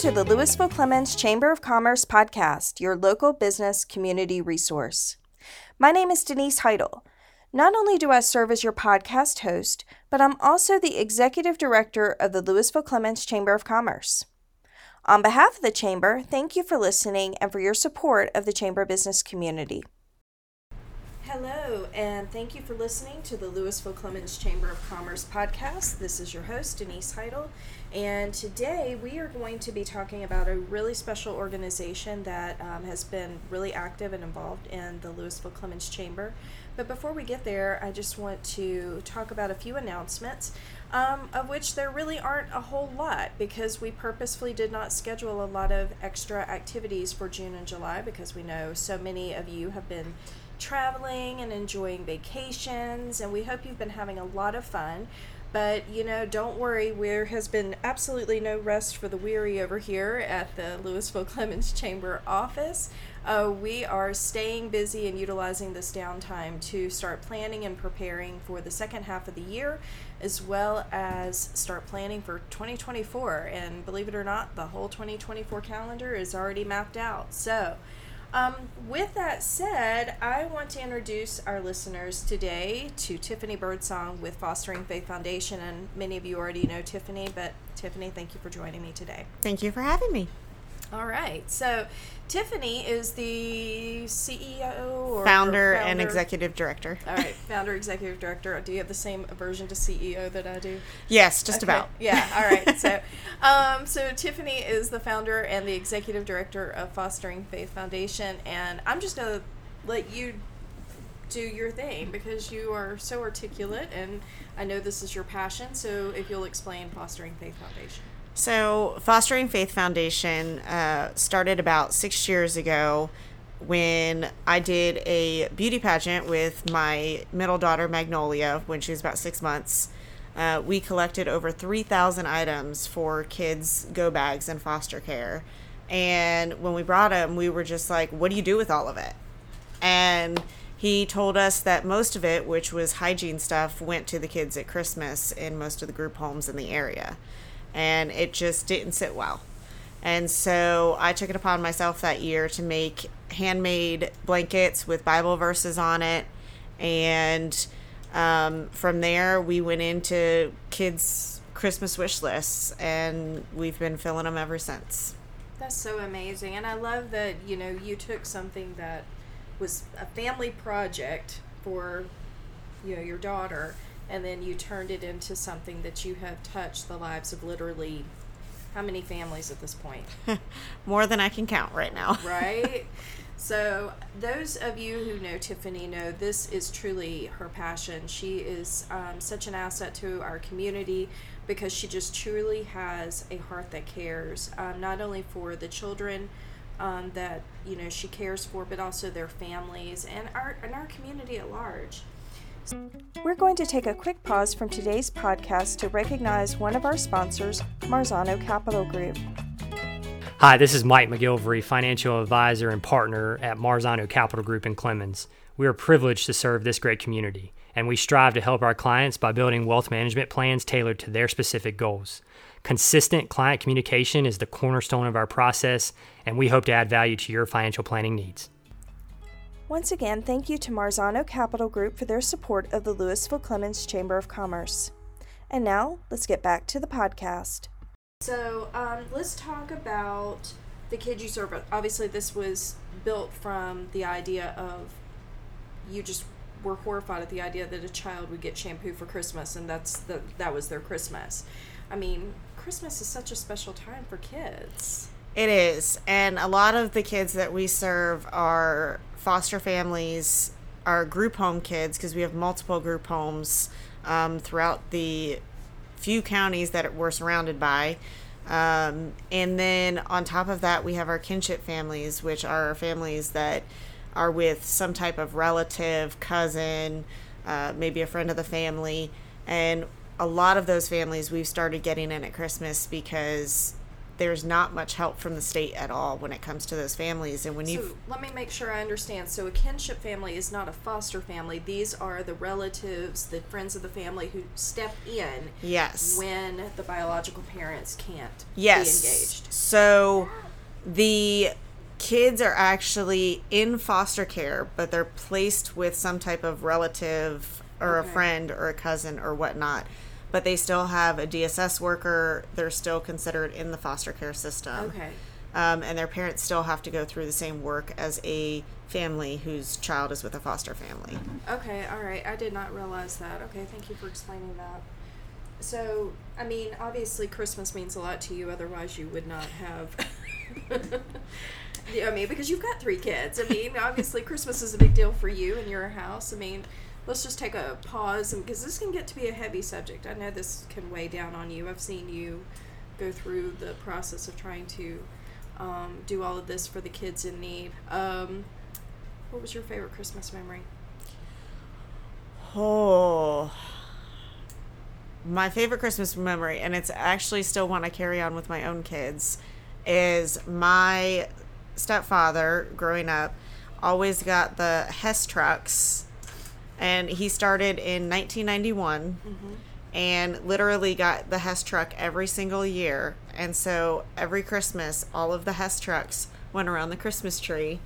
to the Lewisville Clemmons Chamber of Commerce podcast, your local business community resource. My name is Denise Heidel. Not only do I serve as your podcast host, but I'm also the executive director of the Lewisville Clemmons Chamber of Commerce. On behalf of the Chamber, thank you for listening and for your support of the Chamber business community. Hello, and thank you for listening to the Lewisville Clemmons Chamber of Commerce podcast. This is your host, Denise Heidel, and today we are going to be talking about a really special organization that um, has been really active and involved in the Lewisville Clemmons Chamber. But before we get there, I just want to talk about a few announcements, um, of which there really aren't a whole lot because we purposefully did not schedule a lot of extra activities for June and July because we know so many of you have been traveling and enjoying vacations, and we hope you've been having a lot of fun. But you know, don't worry, there has been absolutely no rest for the weary over here at the Lewisville Clemmons Chamber office. Uh, we are staying busy and utilizing this downtime to start planning and preparing for the second half of the year, as well as start planning for 2024. And believe it or not, the whole 2024 calendar is already mapped out. So, um, with that said, I want to introduce our listeners today to Tiffany Birdsong with Fostering Faith Foundation. And many of you already know Tiffany, but Tiffany, thank you for joining me today. Thank you for having me. All right. So, Tiffany is the CEO or founder, founder, and executive director. All right, founder, executive director. Do you have the same aversion to CEO that I do? Yes, just okay. about. Yeah. All right. so, um, so Tiffany is the founder and the executive director of Fostering Faith Foundation, and I'm just gonna let you do your thing because you are so articulate, and I know this is your passion. So, if you'll explain Fostering Faith Foundation. So, Fostering Faith Foundation uh, started about six years ago when I did a beauty pageant with my middle daughter, Magnolia, when she was about six months. Uh, we collected over 3,000 items for kids' go bags in foster care. And when we brought them, we were just like, what do you do with all of it? And he told us that most of it, which was hygiene stuff, went to the kids at Christmas in most of the group homes in the area and it just didn't sit well. And so I took it upon myself that year to make handmade blankets with Bible verses on it. And um, from there, we went into kids' Christmas wish lists, and we've been filling them ever since. That's so amazing. And I love that, you know, you took something that was a family project for, you know, your daughter and then you turned it into something that you have touched the lives of literally how many families at this point? More than I can count right now. right? So, those of you who know Tiffany know this is truly her passion. She is um, such an asset to our community because she just truly has a heart that cares, um, not only for the children um, that you know she cares for, but also their families and our and our community at large. We're going to take a quick pause from today's podcast to recognize one of our sponsors, Marzano Capital Group. Hi, this is Mike McGilvery, financial advisor and partner at Marzano Capital Group in Clemmons. We are privileged to serve this great community, and we strive to help our clients by building wealth management plans tailored to their specific goals. Consistent client communication is the cornerstone of our process, and we hope to add value to your financial planning needs. Once again, thank you to Marzano Capital Group for their support of the Lewisville Clemmons Chamber of Commerce. And now, let's get back to the podcast. So, um, let's talk about the kids you serve. Obviously, this was built from the idea of you just were horrified at the idea that a child would get shampoo for Christmas, and that's the that was their Christmas. I mean, Christmas is such a special time for kids. It is, and a lot of the kids that we serve are foster families, our group home kids, because we have multiple group homes um, throughout the few counties that we're surrounded by. Um, and then on top of that, we have our kinship families, which are families that are with some type of relative, cousin, uh, maybe a friend of the family. And a lot of those families we've started getting in at Christmas because there's not much help from the state at all when it comes to those families. And when you So let me make sure I understand. So a kinship family is not a foster family. These are the relatives, the friends of the family who step in yes, when the biological parents can't yes, be engaged. So the kids are actually in foster care, but they're placed with some type of relative or Okay. a friend or a cousin or whatnot. But they still have a DSS worker. They're still considered in the foster care system. Okay. Um, and their parents still have to go through the same work as a family whose child is with a foster family. Okay, all right. I did not realize that. Okay, thank you for explaining that. So, I mean, obviously Christmas means a lot to you, otherwise you would not have I mean, because you've got three kids. I mean, obviously Christmas is a big deal for you and your house. I mean, let's just take a pause because this can get to be a heavy subject. I know this can weigh down on you. I've seen you go through the process of trying to um, do all of this for the kids in need. Um, what was your favorite Christmas memory? Oh. My favorite Christmas memory, and it's actually still one I carry on with my own kids, is my stepfather growing up always got the Hess trucks. And he started in 1991 mm-hmm. and literally got the Hess truck every single year. And so every Christmas, all of the Hess trucks went around the Christmas tree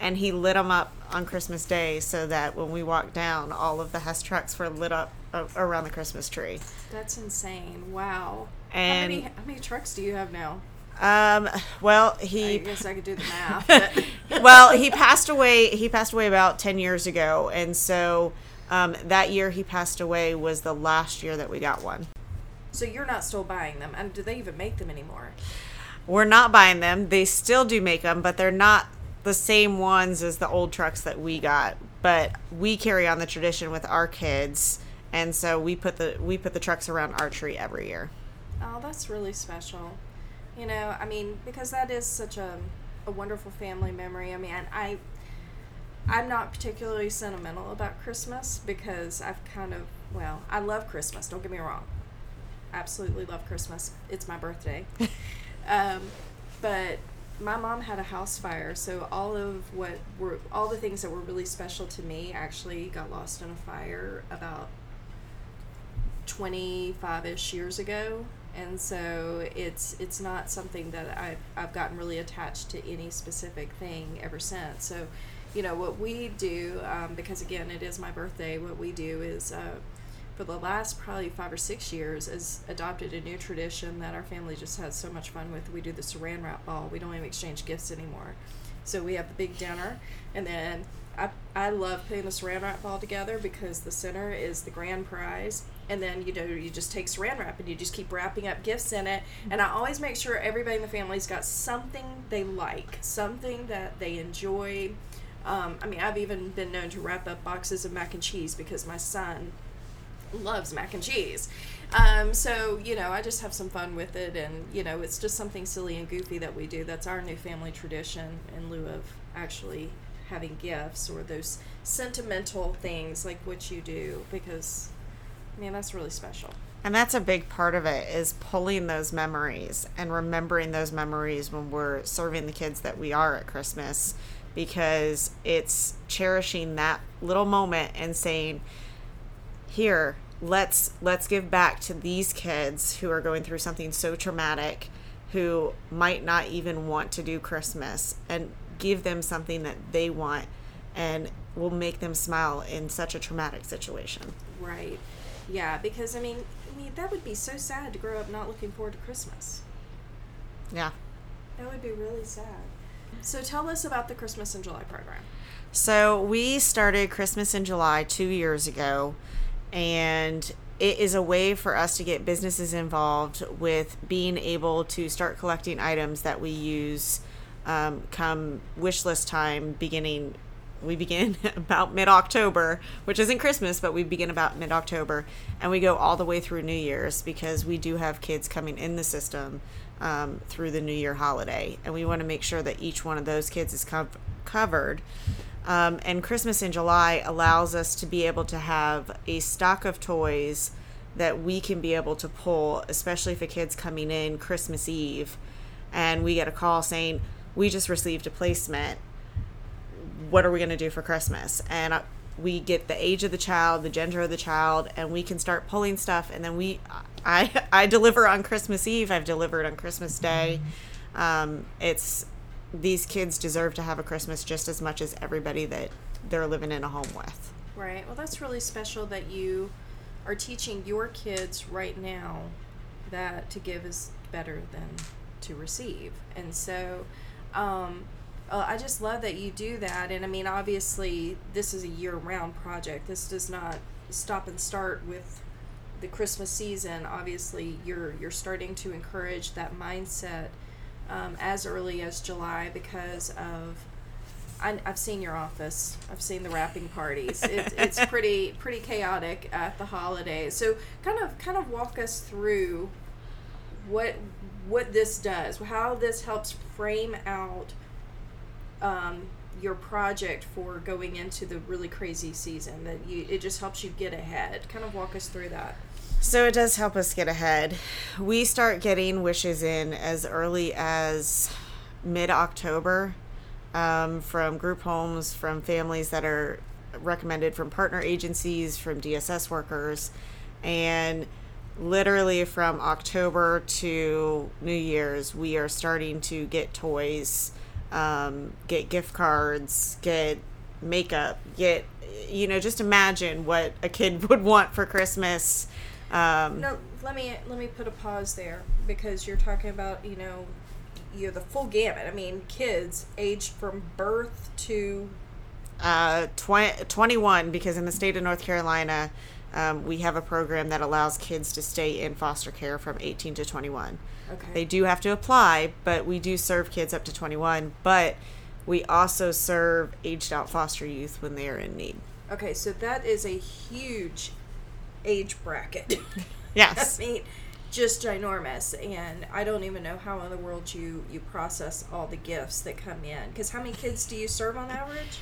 and he lit them up on Christmas Day so that when we walked down, all of the Hess trucks were lit up uh, around the Christmas tree. That's insane. Wow. And- how many how many trucks do you have now? Um, well, I he guess I could do the math. Well, he passed away. He passed away about ten years ago, and so um, that year he passed away was the last year that we got one. so you're not still buying them, and do they even make them anymore? We're not buying them. They still do make them, but they're not the same ones as the old trucks that we got. But we carry on the tradition with our kids, and so we put the we put the trucks around our tree every year. Oh, that's really special. You know, I mean, because that is such a a wonderful family memory. I mean, I I'm not particularly sentimental about Christmas because I've kind of well, I love Christmas. Don't get me wrong. Absolutely love Christmas. It's my birthday. um, but my mom had a house fire, so all of what were all the things that were really special to me actually got lost in a fire about 25ish years ago and so it's it's not something that I've, I've gotten really attached to any specific thing ever since. So you know what we do um, because again it is my birthday what we do is uh, for the last probably five or six years has adopted a new tradition that our family just has so much fun with. We do the saran wrap ball. We don't even exchange gifts anymore. So we have the big dinner. And then I, I love putting the saran wrap ball together because the center is the grand prize. And then, you know, you just take saran wrap and you just keep wrapping up gifts in it. And I always make sure everybody in the family's got something they like, something that they enjoy. Um, I mean, I've even been known to wrap up boxes of mac and cheese because my son loves mac and cheese. Um, so, you know, I just have some fun with it. And, you know, it's just something silly and goofy that we do. That's our new family tradition in lieu of actually having gifts or those sentimental things like what you do because, man, that's really special. And that's a big part of it is pulling those memories and remembering those memories when we're serving the kids that we are at Christmas because it's cherishing that little moment and saying here let's let's give back to these kids who are going through something so traumatic who might not even want to do Christmas and give them something that they want and will make them smile in such a traumatic situation. Right. Yeah, because I mean, I mean that would be so sad to grow up not looking forward to Christmas. Yeah. That would be really sad. So tell us about the Christmas in July program. So we started Christmas in July two years ago, and it is a way for us to get businesses involved with being able to start collecting items that we use um, come wish list time beginning. We begin about mid October, which isn't Christmas, but we begin about mid October, and we go all the way through New Year's because we do have kids coming in the system um, through the New Year holiday, and we want to make sure that each one of those kids is cov- covered. Um, and Christmas in July allows us to be able to have a stock of toys that we can be able to pull, especially if a kid's coming in Christmas Eve. and we get a call saying, We just received a placement. What are we going to do for Christmas? And uh, we get the age of the child, the gender of the child, and we can start pulling stuff. And then we, I, I deliver on Christmas Eve. I've delivered on Christmas Day. Um, it's these kids deserve to have a Christmas just as much as everybody that they're living in a home with. Right. Well, that's really special that you are teaching your kids right now that to give is better than to receive. And so, um, uh, I just love that you do that. And I mean, obviously, this is a year round project. This does not stop and start with the Christmas season. Obviously, you're you're starting to encourage that mindset um, as early as July because of. I, I've seen your office. I've seen the wrapping parties. It, it's pretty pretty chaotic at the holidays. So kind of kind of walk us through what what this does, how this helps frame out um, your project for going into the really crazy season. That you it just helps you get ahead. Kind of walk us through that. So it does help us get ahead. We start getting wishes in as early as mid October um, from group homes, from families that are recommended from partner agencies, from DSS workers, and literally from October to New Year's, we are starting to get toys, um, get gift cards, get makeup, get you know, just imagine what a kid would want for Christmas. Um, No, let me let me put a pause there because you're talking about you know you're the full gamut. I mean, kids aged from birth to uh, 20, 21 because in the state of North Carolina, um, we have a program that allows kids to stay in foster care from 18 to 21. okay. They do have to apply, but we do serve kids up to 21. But we also serve aged out foster youth when they are in need. Okay, so that is a huge age bracket. Yes. I mean, just ginormous, and I don't even know how in the world you you process all the gifts that come in. Because how many kids do you serve on average?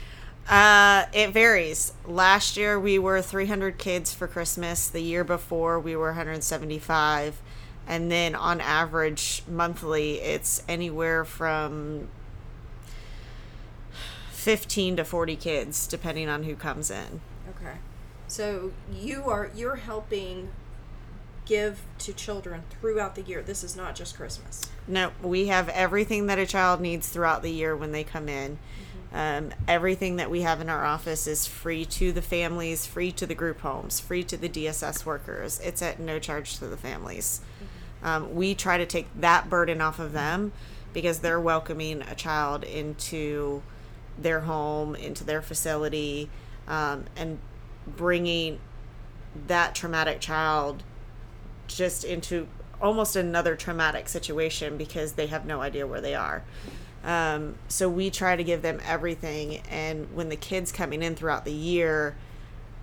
Uh, it varies. Last year we were 300 kids for Christmas. The year before we were 175. And then on average monthly it's anywhere from 15 to 40 kids depending on who comes in. Okay, so you are you're helping give to children throughout the year. This is not just Christmas. No, we have everything that a child needs throughout the year when they come in. Um, everything that we have in our office is free to the families, free to the group homes, free to the DSS workers. It's at no charge to the families. Um, we try to take that burden off of them because they're welcoming a child into their home, into their facility, um, and bringing that traumatic child just into almost another traumatic situation because they have no idea where they are. Um, so we try to give them everything, and when the kids coming in throughout the year,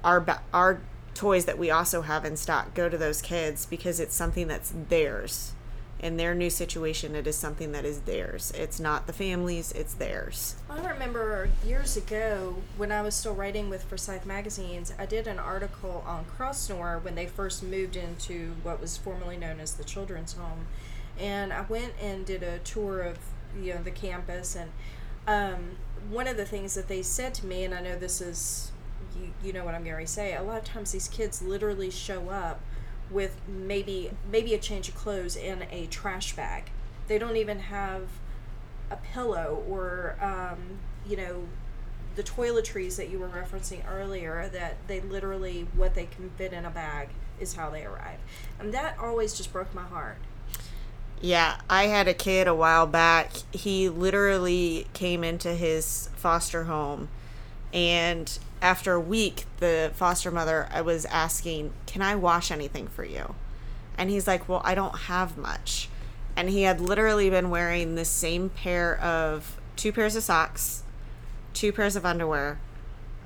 our our toys that we also have in stock go to those kids because it's something that's theirs. In their new situation, it is something that is theirs. It's not the family's; it's theirs. I remember years ago when I was still writing with Forsyth magazines, I did an article on Crossnore when they first moved into what was formerly known as the children's home. And I went and did a tour of you know the campus and um, one of the things that they said to me and I know this is you, you know what I'm going to say a lot of times these kids literally show up with maybe maybe a change of clothes in a trash bag. They don't even have a pillow or um, you know the toiletries that you were referencing earlier that they literally what they can fit in a bag is how they arrive. And that always just broke my heart Yeah, I had a kid a while back. He literally came into his foster home, and after a week, the foster mother I was asking, "Can I wash anything for you?" And he's like, "Well, I don't have much." And he had literally been wearing the same pair of two pairs of socks, two pairs of underwear,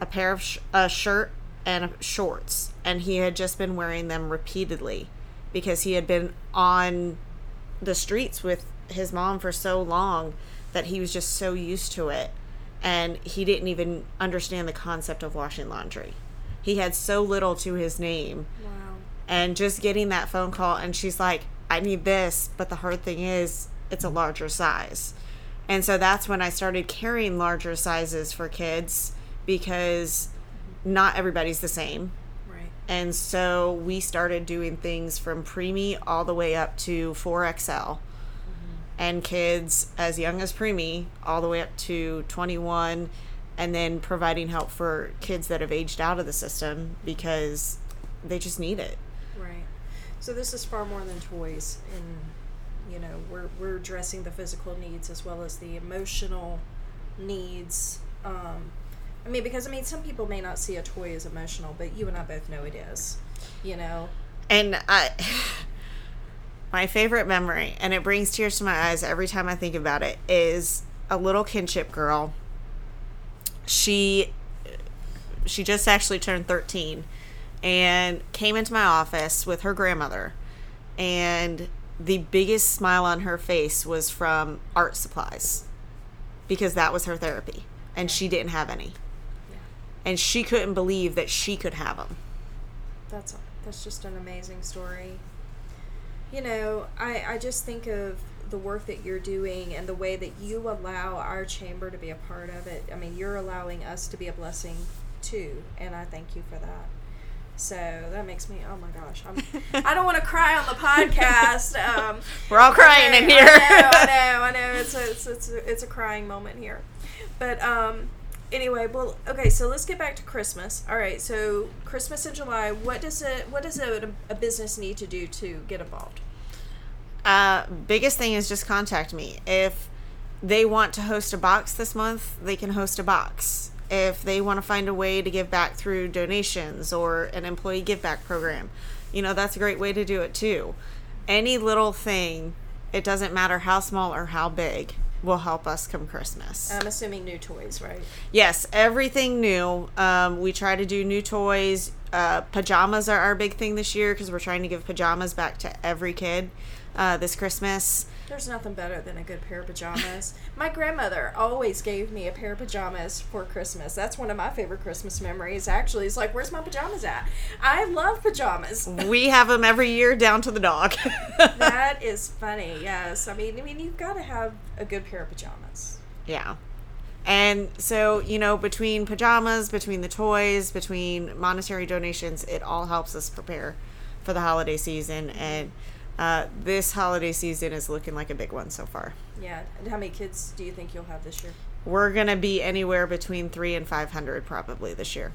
a pair of sh- a shirt and shorts, and he had just been wearing them repeatedly because he had been on the streets with his mom for so long that he was just so used to it and he didn't even understand the concept of washing laundry. He had so little to his name wow and just getting that phone call and she's like, "I need this," but the hard thing is it's a larger size. And so that's when I started carrying larger sizes for kids because not everybody's the same. And so we started doing things from preemie all the way up to 4XL. And kids as young as preemie all the way up to 21 and then providing help for kids that have aged out of the system because they just need it. Right. So this is far more than toys and you know, we're we're addressing the physical needs as well as the emotional needs. Um I mean because I mean some people may not see a toy as emotional, but you and I both know it is. You know. And I my favorite memory and it brings tears to my eyes every time I think about it is a little kinship girl. She she just actually turned 13 and came into my office with her grandmother and the biggest smile on her face was from art supplies because that was her therapy and she didn't have any. And she couldn't believe that she could have them That's that's just an amazing story. You know, I I just think of the work that you're doing and the way that you allow our chamber to be a part of it. I mean, you're allowing us to be a blessing too, and I thank you for that. So that makes me oh my gosh, I'm I don't want to cry on the podcast. Um, we're all crying in here I know, I know, I know. It's a, it's it's a, it's a crying moment here, but um, anyway, well, okay. So let's get back to Christmas. All right. So Christmas in July. What does it? What does a, a business need to do to get involved? Uh, biggest thing is just contact me. If they want to host a box this month, they can host a box. If they want to find a way to give back through donations or an employee give back program, you know, that's a great way to do it too. Any little thing, it doesn't matter how small or how big, will help us come Christmas. I'm assuming new toys, right? Yes, everything new. Um, we try to do new toys. Uh, pajamas are our big thing this year because we're trying to give pajamas back to every kid uh, this Christmas. There's nothing better than a good pair of pajamas. my grandmother always gave me a pair of pajamas for Christmas. That's one of my favorite Christmas memories. Actually, it's like, where's my pajamas at? I love pajamas. we have them every year down to the dog. that is funny. Yes, I mean, I mean, you've got to have a good pair of pajamas. yeah. And so, you know, between pajamas, between the toys, between monetary donations, it all helps us prepare for the holiday season. And uh, this holiday season is looking like a big one so far. Yeah. And how many kids do you think you'll have this year? We're going to be anywhere between three and 500 probably this year.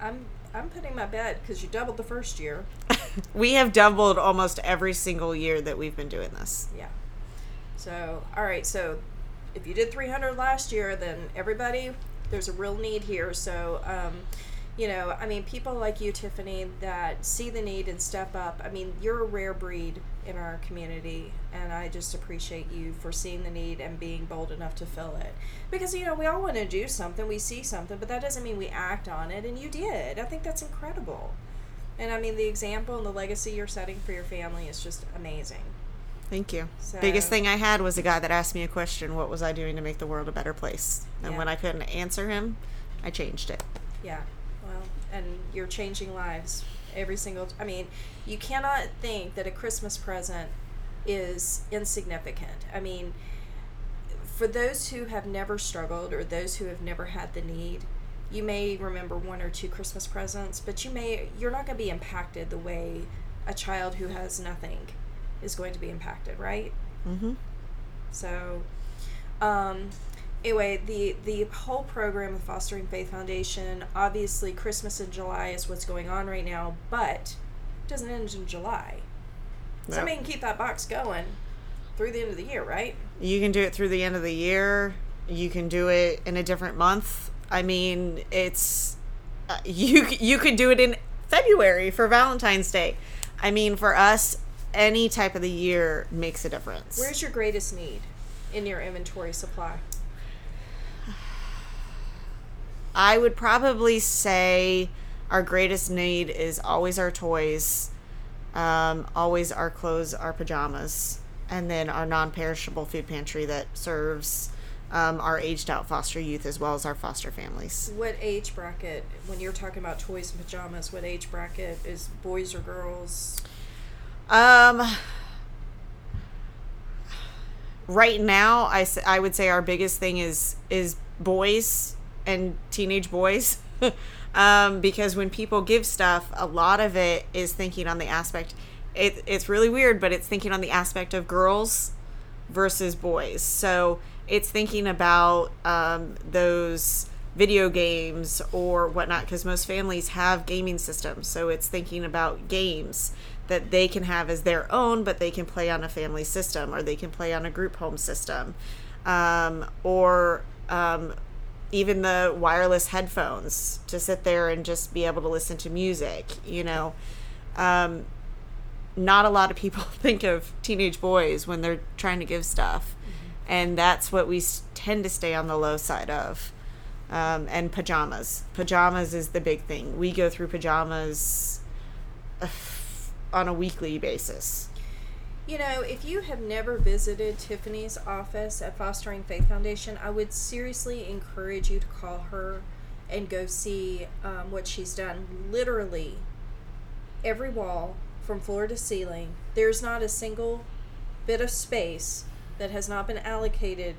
I'm I'm putting my bet because you doubled the first year. we have doubled almost every single year that we've been doing this. Yeah. So, all right. So, if you did 300 last year, then everybody, there's a real need here. So, um, you know, I mean, people like you, Tiffany, that see the need and step up. I mean, you're a rare breed in our community, and I just appreciate you for seeing the need and being bold enough to fill it. Because, you know, we all want to do something, we see something, but that doesn't mean we act on it, and you did. I think that's incredible. And I mean, the example and the legacy you're setting for your family is just amazing. Thank you. So- Biggest thing I had was a guy that asked me a question what was I doing to make the world a better place? And Yeah. when I couldn't answer him, I changed it. Yeah, well, and you're changing lives every single. I mean, you cannot think that a Christmas present is insignificant. I mean, for those who have never struggled or those who have never had the need, you may remember one or two Christmas presents, but you may you're not going to be impacted the way a child who has nothing is going to be impacted, right? Mm-hmm. So, um, anyway, the the whole program of Fostering Faith Foundation, obviously Christmas in July is what's going on right now, but it doesn't end in July. Somebody can keep that box going through the end of the year, right? You can do it through the end of the year. You can do it in a different month. I mean, it's uh, you. You could do it in February for Valentine's Day. I mean, for us, any type of the year makes a difference. Where's your greatest need in your inventory supply? I would probably say our greatest need is always our toys, um, always our clothes, our pajamas, and then our non perishable food pantry that serves um, our aged out foster youth as well as our foster families. What age bracket, when you're talking about toys and pajamas, what age bracket is boys or girls? Um, right now I, I would say our biggest thing is is boys and teenage boys. Um, because when people give stuff a lot of it is thinking on the aspect it, it's really weird but it's thinking on the aspect of girls versus boys. So it's thinking about um, those video games or whatnot because most families have gaming systems. So it's thinking about games that they can have as their own but they can play on a family system or they can play on a group home system. Um, or um, even the wireless headphones to sit there and just be able to listen to music you know? Um, not a lot of people think of teenage boys when they're trying to give stuff. And that's what we tend to stay on the low side of. Um, and pajamas. Pajamas is the big thing. We go through pajamas uh, on a weekly basis You know, if you have never visited Tiffany's office at Fostering Faith Foundation, I would seriously encourage you to call her and go see um, what she's done. Literally, every wall from floor to ceiling, there's not a single bit of space that has not been allocated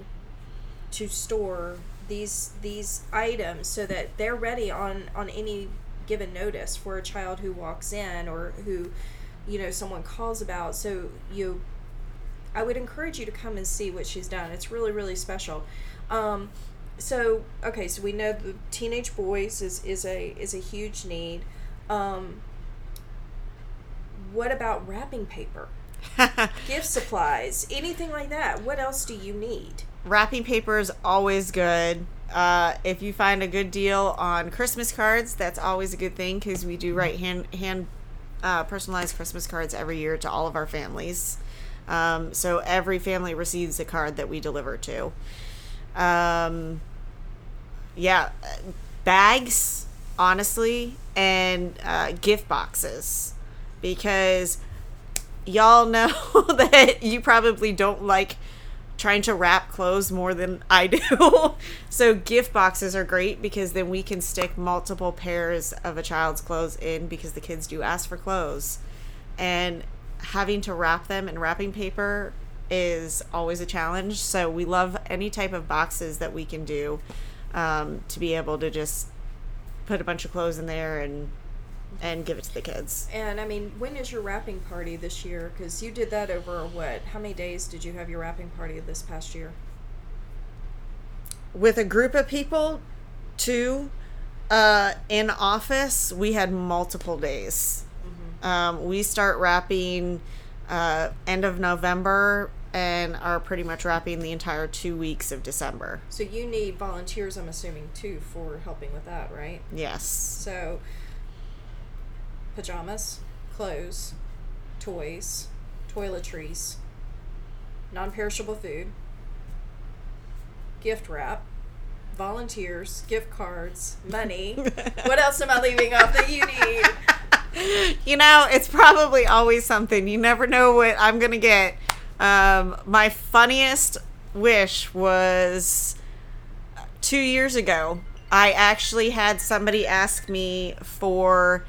to store these these items so that they're ready on on any given notice for a child who walks in or who you know someone calls about. So you i would encourage you to come and see what she's done. It's really really special. Um, so okay so we know the teenage boys is is a is a huge need. Um, what about wrapping paper? Gift supplies anything like that. What else do you need? Wrapping paper is always good. Uh, if you find a good deal on christmas cards that's always a good thing because we do write hand hand uh, personalized christmas cards every year to all of our families. Um, so every family receives a card that we deliver to. Um, yeah bags honestly and uh, gift boxes. Because y'all know that you probably don't like trying to wrap clothes more than I do. so gift boxes are great because then we can stick multiple pairs of a child's clothes in because the kids do ask for clothes. And having to wrap them in wrapping paper is always a challenge. So we love any type of boxes that we can do um, to be able to just put a bunch of clothes in there and and give it to the kids. and i mean when is your wrapping party this year? Because you did that over what how many days did you have your wrapping party this past year? With a group of people too uh, in office we had multiple days. Um, we start wrapping uh, end of november and are pretty much wrapping the entire two weeks of december. So you need volunteers, I'm assuming, too, for helping with that, right? yes. So pajamas, clothes, toys, toiletries, non perishable food, gift wrap, volunteers, gift cards, money. what else am I leaving off that you need? you know it's probably always something you never know what i'm gonna get um, my funniest wish was two years ago i actually had somebody ask me for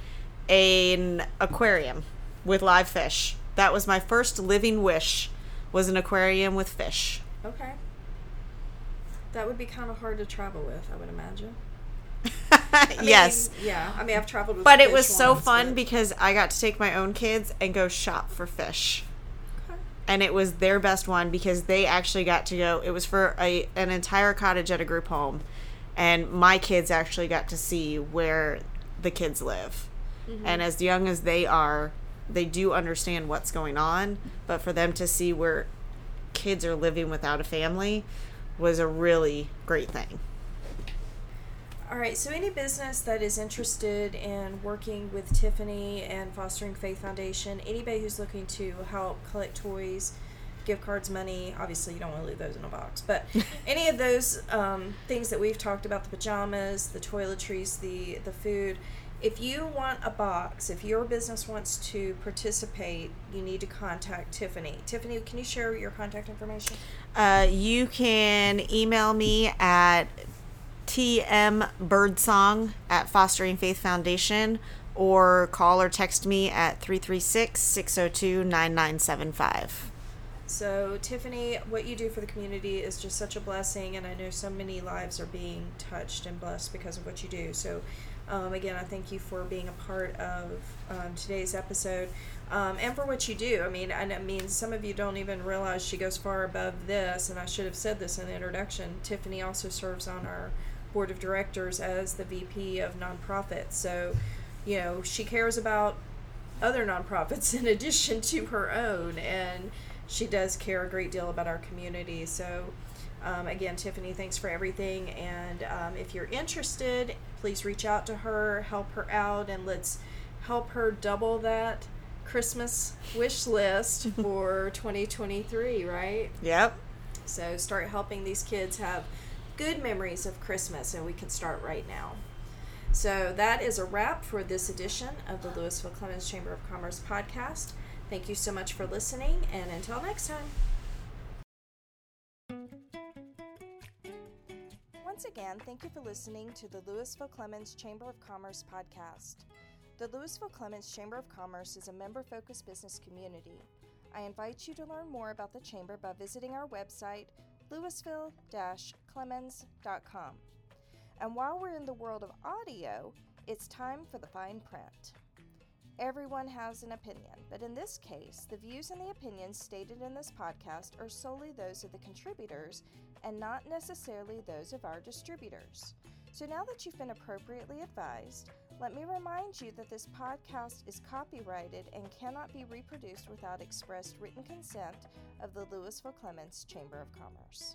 an aquarium with live fish that was my first living wish was an aquarium with fish Okay. That would be kind of hard to travel with, I would imagine. I mean, yes Yeah. I mean, I've traveled with but it was so once, fun but- because i got to take my own kids and go shop for fish Okay. and it was their best one because they actually got to go it was for a an entire cottage at a group home and my kids actually got to see where the kids live and as young as they are they do understand what's going on. But for them to see where kids are living without a family was a really great thing. All right, so any business that is interested in working with Tiffany and Fostering Faith Foundation, anybody who's looking to help collect toys, gift cards, money, obviously you don't want to leave those in a box, but any of those um, things that we've talked about the pajamas, the toiletries, the, the food, if you want a box, if your business wants to participate, you need to contact Tiffany. Tiffany, can you share your contact information? Uh, you can email me at tmbirdsong at Fostering Faith Foundation or call or text me at 336 602 9975. So, Tiffany, what you do for the community is just such a blessing, and I know so many lives are being touched and blessed because of what you do. So, um, again, I thank you for being a part of um, today's episode um, and for what you do. I mean, I mean, some of you don't even realize she goes far above this, and I should have said this in the introduction. Tiffany also serves on our board of directors as the VP of nonprofits. So, you know, she cares about other nonprofits in addition to her own, and she does care a great deal about our community. So, um, again, Tiffany, thanks for everything. And um, if you're interested, please reach out to her, help her out, and let's help her double that Christmas wish list for 2023, right? Yep. So start helping these kids have good memories of Christmas, and we can start right now. So that is a wrap for this edition of the Lewisville Clemmons Chamber of Commerce podcast. Thank you so much for listening, and until next time. Again, thank you for listening to the Lewisville Clemmons Chamber of Commerce podcast. The Lewisville Clemmons Chamber of Commerce is a member focused business community. I invite you to learn more about the Chamber by visiting our website, lewisville clemmons.com. And while we're in the world of audio, it's time for the fine print. Everyone has an opinion, but in this case, the views and the opinions stated in this podcast are solely those of the contributors and not necessarily those of our distributors. So now that you've been appropriately advised, let me remind you that this podcast is copyrighted and cannot be reproduced without expressed written consent of the Lewisville Clemmons Chamber of Commerce.